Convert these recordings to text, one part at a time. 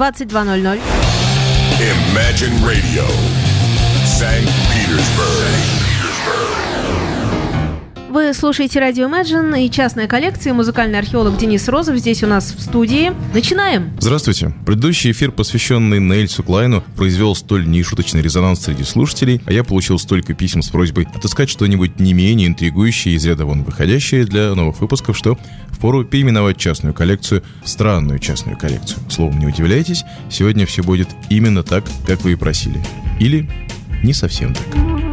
2200. Imagine Radio, St. Petersburg. Вы слушаете радио Imagine и частная коллекция. Музыкальный археолог Денис Розов здесь у нас в студии. Начинаем. Здравствуйте. Предыдущий эфир, посвященный Нельсу Клайну, произвел столь нешуточный резонанс среди слушателей, а я получил столько писем с просьбой отыскать что-нибудь не менее интригующее из ряда вон выходящее для новых выпусков, что впору переименовать частную коллекцию в странную частную коллекцию. Словом, не удивляйтесь, сегодня все будет именно так, как вы и просили. Или не совсем так.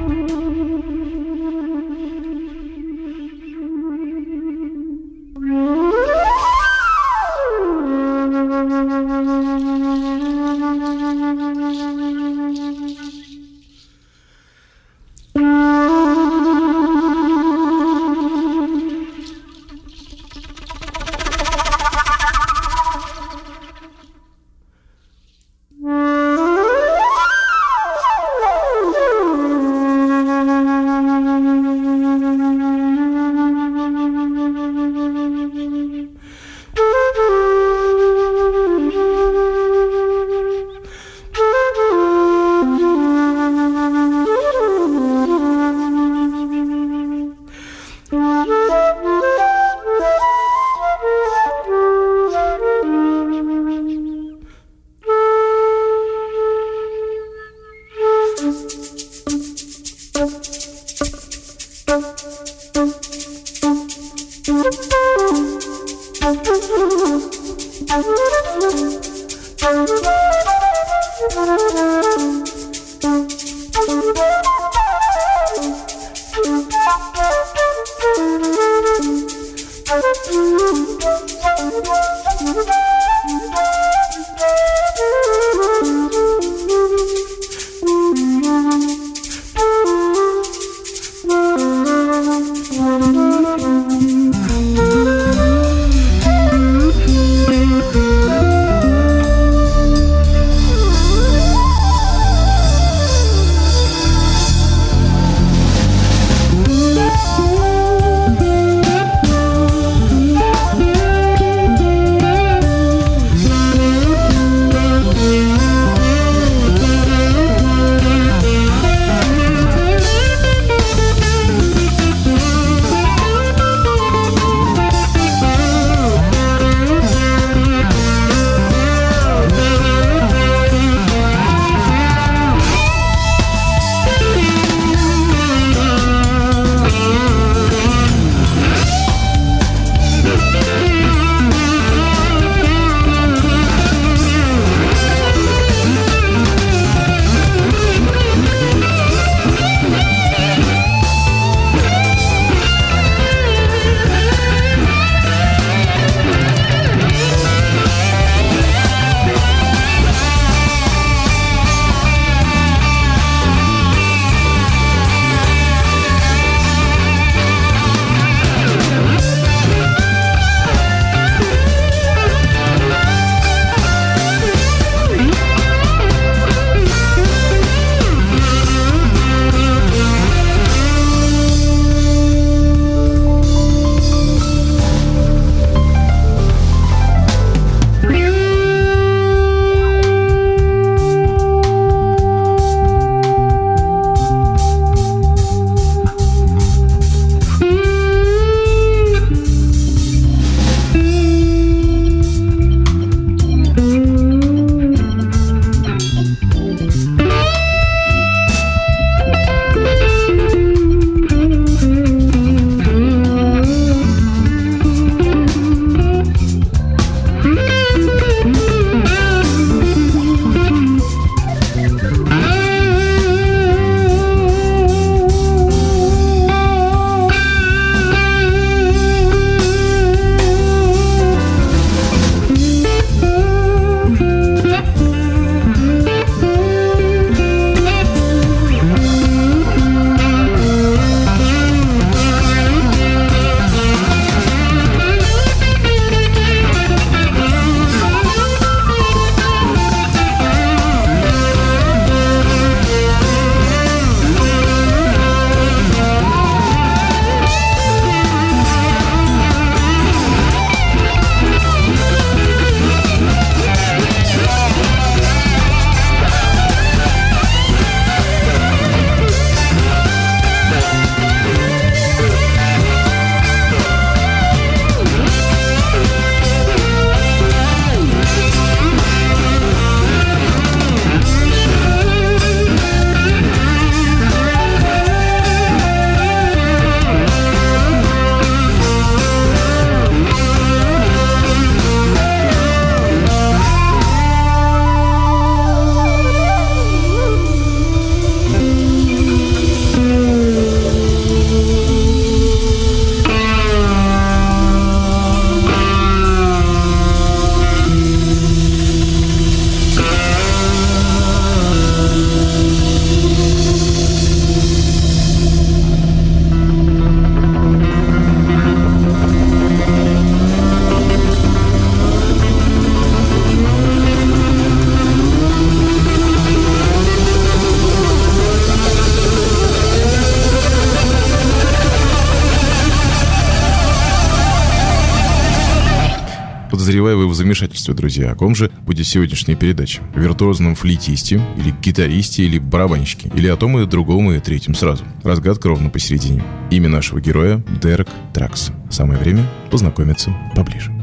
Подозреваю вы в замешательстве, друзья. О ком же будет сегодняшняя передача? О виртуозном флейтисте, или гитаристе, или барабанщике? Или о том и другом, и третьем сразу? Разгадка ровно посередине. Имя нашего героя — Дерек Тракс. Самое время познакомиться поближе.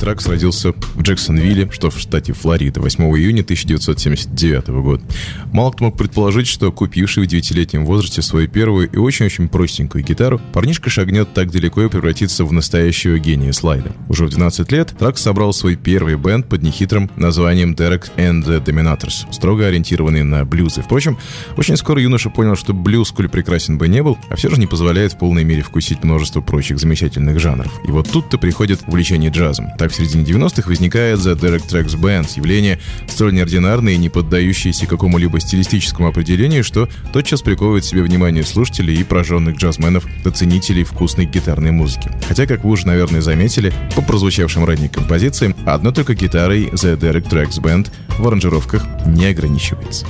Тракс родился Джексонвилле, что в штате Флорида, 8 июня 1979 года. Мало кто мог предположить, что купивший в девятилетнем возрасте свою первую и очень-очень простенькую гитару, парнишка шагнет так далеко и превратится в настоящего гения слайда. Уже в 12 лет Тракс собрал свой первый бенд под нехитрым названием Derek and the Dominators, строго ориентированный на блюзы. Впрочем, очень скоро юноша понял, что блюз, сколь прекрасен бы не был, а все же не позволяет в полной мере вкусить множество прочих замечательных жанров. И вот тут-то приходит увлечение джазом. Так, в середине 90-х возникает The Derek Tracks Band, явление столь неординарное и не поддающееся какому-либо стилистическому определению, что тотчас приковывает себе внимание слушателей и прожженных джазменов до вкусной гитарной музыки. Хотя, как вы уже, наверное, заметили, по прозвучавшим ранее композициям, одной только гитарой The Derek Tracks Band в аранжировках не ограничивается.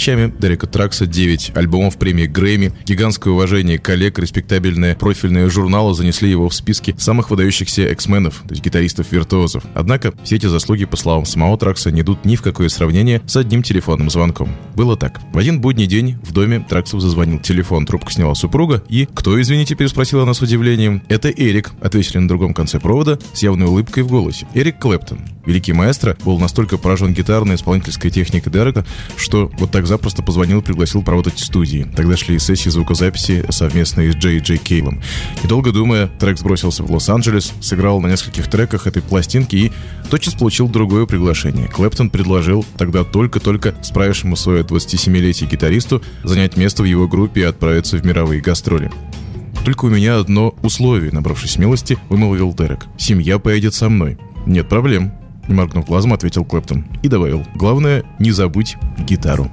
Плечами Дерека Тракса 9 альбомов премии Грэмми, гигантское уважение коллег, респектабельные профильные журналы занесли его в списки самых выдающихся эксменов, то есть гитаристов-виртуозов. Однако все эти заслуги, по словам самого Тракса, не идут ни в какое сравнение с одним телефонным звонком. Было так. В один будний день в доме Траксов зазвонил телефон, трубку сняла супруга, и «Кто, извините?» переспросила она с удивлением. «Это Эрик», ответили на другом конце провода с явной улыбкой в голосе. Эрик Клэптон. Великий маэстро был настолько поражен гитарной исполнительской техникой Дерека, что вот так запросто позвонил и пригласил поработать в студии. Тогда шли сессии звукозаписи совместные с Джей Джей Кейлом. Недолго думая, трек сбросился в Лос-Анджелес, сыграл на нескольких треках этой пластинки и тотчас получил другое приглашение. Клэптон предложил тогда только-только справившему свое 27-летие гитаристу занять место в его группе и отправиться в мировые гастроли. «Только у меня одно условие», — набравшись смелости, вымолвил Дерек. «Семья поедет со мной». «Нет проблем», — не моргнув глазом, ответил Клэптон. И добавил. «Главное, не забудь гитару».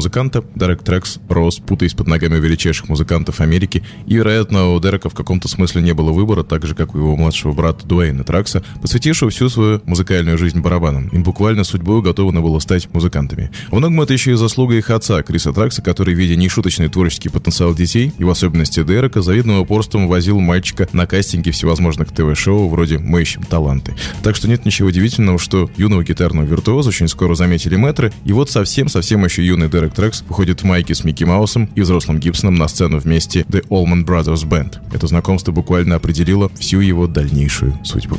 Музыканта, Дерек Трекс рос, путаясь под ногами величайших музыкантов Америки, и, вероятно, у Дерека в каком-то смысле не было выбора, так же, как у его младшего брата Дуэйна Тракса, посвятившего всю свою музыкальную жизнь барабанам. Им буквально судьбой готовы было стать музыкантами. Во многом это еще и заслуга их отца, Криса Тракса, который, видя нешуточный творческий потенциал детей, и в особенности Дерека, завидным упорством возил мальчика на кастинги всевозможных ТВ-шоу вроде «Мы ищем таланты». Так что нет ничего удивительного, что юного гитарного виртуоза очень скоро заметили мэтры, и вот совсем-совсем еще юный Дерек Трекс выходит в майке с Микки Маусом и взрослым Гибсоном на сцену вместе The Allman Brothers Band. Это знакомство буквально определило всю его дальнейшую судьбу.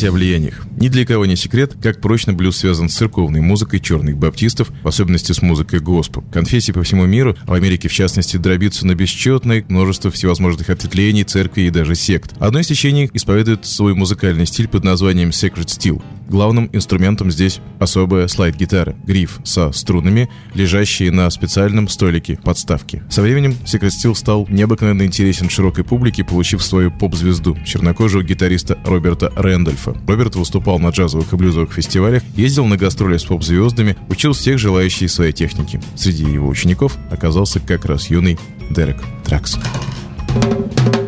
Кстати, о влияниях. Ни для кого не секрет, как прочно блюз связан с церковной музыкой черных баптистов, в особенности с музыкой госпел. Конфессии по всему миру, а в Америке в частности, дробится на бесчетное множество всевозможных ответвлений, церкви и даже сект. Одно из течений исповедует свой музыкальный стиль под названием Sacred Steel. Главным инструментом здесь особая слайд-гитара, гриф со струнами, лежащие на специальном столике подставки. Со временем Secret Steel стал необыкновенно интересен широкой публике, получив свою поп-звезду, чернокожего гитариста Роберта Рэндольфа. Роберт выступал на джазовых и блюзовых фестивалях, ездил на гастроли с поп-звездами, учил всех желающих своей техники. Среди его учеников оказался как раз юный Дерек Тракс. Thank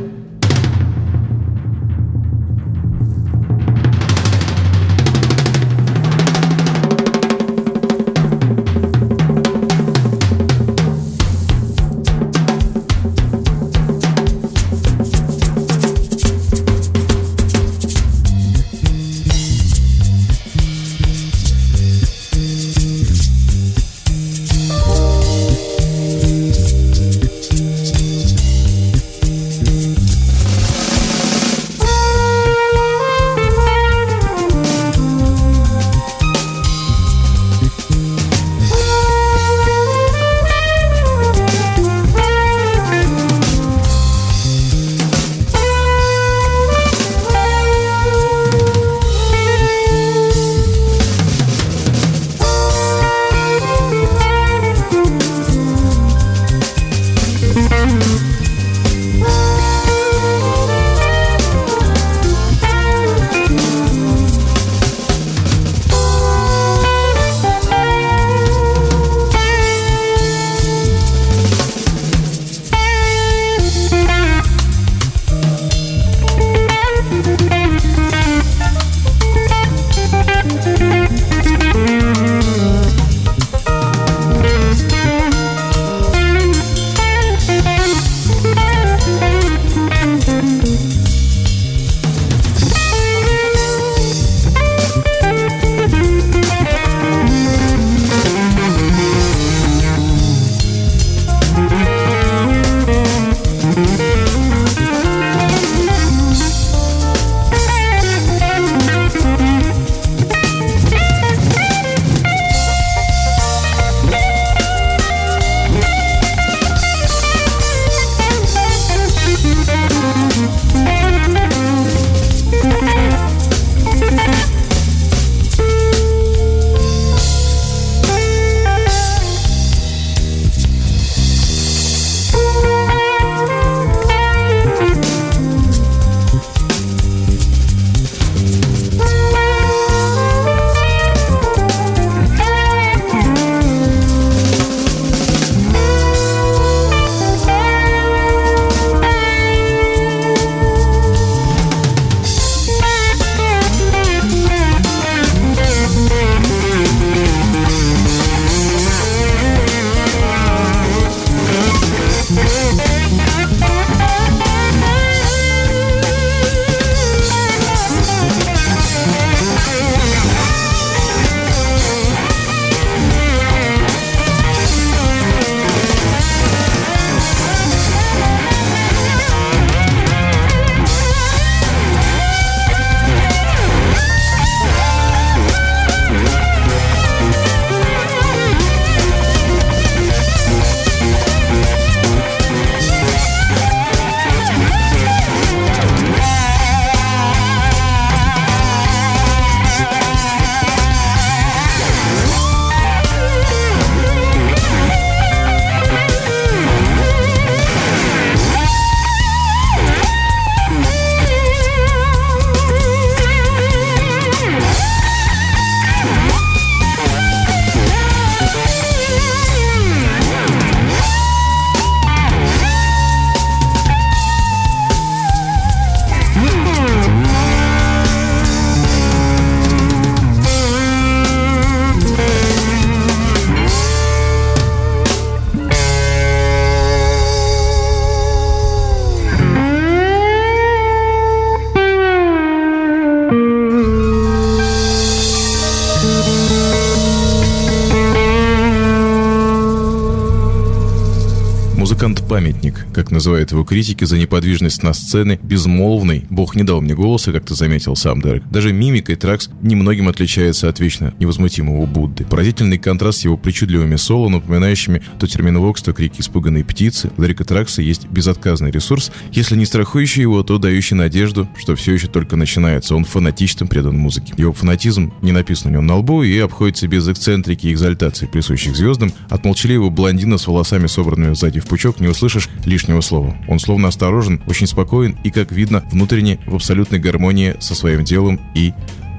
называют его критики за неподвижность на сцене, безмолвный, бог не дал мне голоса, как ты заметил сам, Дерек. Даже мимикой Тракс немногим отличается от вечно невозмутимого Будды. Поразительный контраст с его причудливыми соло, напоминающими то терминвокс, то крики испуганной птицы. У Дерека Тракса есть безотказный ресурс, если не страхующий его, то дающий надежду, что все еще только начинается. Он фанатично предан музыке. Его фанатизм не написан у него на лбу и обходится без эксцентрики и экзальтации, присущих звездам. От молчаливого блондина с волосами, собранными сзади в пучок, не услышишь лишнего слова. Он словно осторожен, очень спокоен и, как видно, внутренне в абсолютной гармонии со своим делом и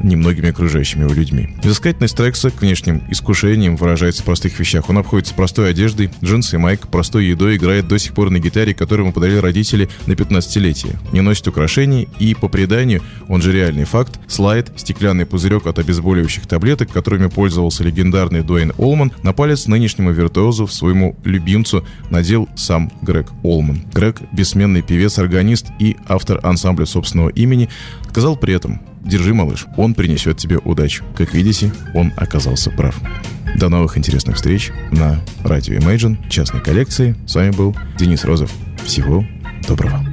немногими окружающими его людьми. Взыскательность Трекса к внешним искушениям выражается в простых вещах. Он обходится простой одеждой, джинсы и майк, простой едой, играет до сих пор на гитаре, которую ему подарили родители на 15-летие. Не носит украшений и, по преданию, он же реальный факт, слайд, стеклянный пузырек от обезболивающих таблеток, которыми пользовался легендарный Дуэйн Олман, на палец нынешнему виртуозу, своему любимцу, надел сам Грег Олман. Грег – бессменный певец, органист и автор ансамбля собственного имени, сказал при этом – Держи, малыш, он принесет тебе удачу. Как видите, он оказался прав. До новых интересных встреч на радио Imagine, частной коллекции. С вами был Денис Розов. Всего доброго.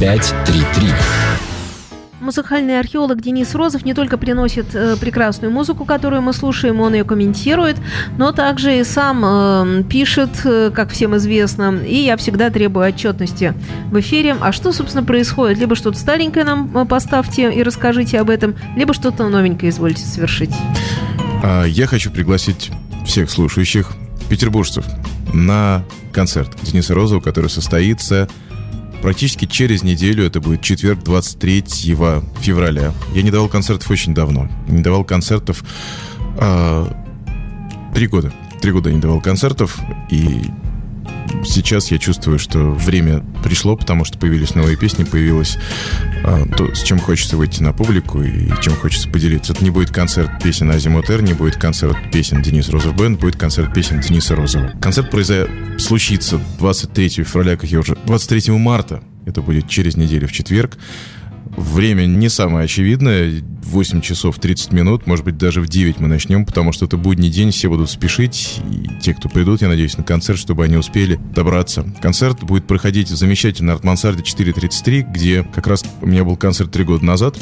455-5533. Музыкальный археолог Денис Розов не только приносит э, прекрасную музыку, которую мы слушаем, он ее комментирует, но также и сам э, пишет, э, как всем известно. И я всегда требую отчетности в эфире. А что, собственно, происходит? Либо что-то старенькое нам э, поставьте и расскажите об этом, либо что-то новенькое извольте совершить. А, Я хочу пригласить всех слушающих петербуржцев на концерт Дениса Розова, который состоится практически через неделю. Это будет четверг, 23 февраля. Я не давал концертов очень давно. Не давал концертов а, три года. Три года не давал концертов, и сейчас я чувствую, что время пришло, потому что появились новые песни, появилось а, то, с чем хочется выйти на публику и чем хочется поделиться. Это не будет концерт песен Азимутер, не будет концерт песен Денис Розов Бенд, будет концерт песен Дениса Розова. Концерт произойдет, случится 23 февраля, как я уже... 23 марта, это будет через неделю в четверг. Время не самое очевидное. 8 часов 30 минут, может быть, даже в 9 мы начнем, потому что это будний день, все будут спешить. И те, кто придут, я надеюсь, на концерт, чтобы они успели добраться. Концерт будет проходить в замечательной арт-мансарде 433, где как раз у меня был концерт 3 года назад.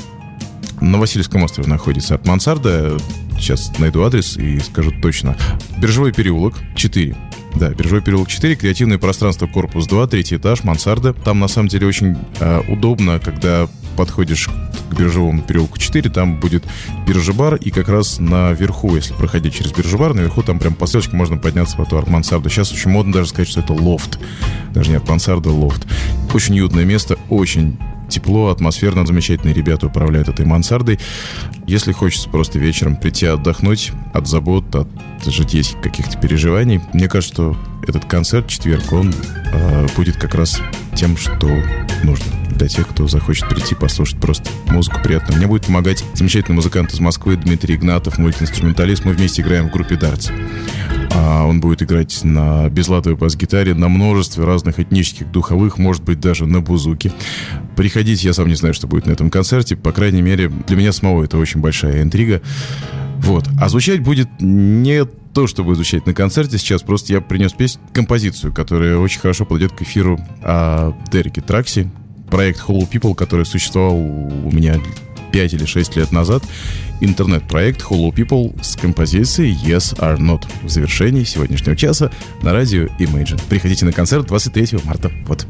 На Васильевском острове находится арт-мансарда. Сейчас найду адрес и скажу точно. Биржевой переулок 4. Да, Биржевой переулок 4, креативное пространство, корпус 2, третий этаж, мансарда. Там на самом деле очень э, удобно, когда подходишь к биржевому переулку 4, там будет биржебар, и как раз наверху, если проходить через биржебар, наверху там прям по ссылочке можно подняться в эту арт-мансарду. Сейчас очень модно даже сказать, что это лофт. Даже не арт-мансарда, а лофт. Очень уютное место, очень тепло, атмосферно, замечательные ребята управляют этой мансардой. Если хочется просто вечером прийти отдохнуть от забот, от житейских каких-то переживаний, мне кажется, что этот концерт четверг, он э, будет как раз тем, что нужно для тех, кто захочет прийти послушать просто музыку приятную. Мне будет помогать замечательный музыкант из Москвы Дмитрий Игнатов, мультиинструменталист. Мы вместе играем в группе Дартс. А он будет играть на безлатовой бас-гитаре, на множестве разных этнических духовых, может быть, даже на бузуке. Приходите, я сам не знаю, что будет на этом концерте. По крайней мере, для меня самого это очень большая интрига. Вот. А звучать будет не то, что будет звучать на концерте сейчас, просто я принес песню, композицию, которая очень хорошо подойдет к эфиру о Дереке Тракси, проект Hollow People, который существовал у меня 5 или 6 лет назад. Интернет-проект Hollow People с композицией Yes or Not в завершении сегодняшнего часа на радио Imagine. Приходите на концерт 23 марта. Вот.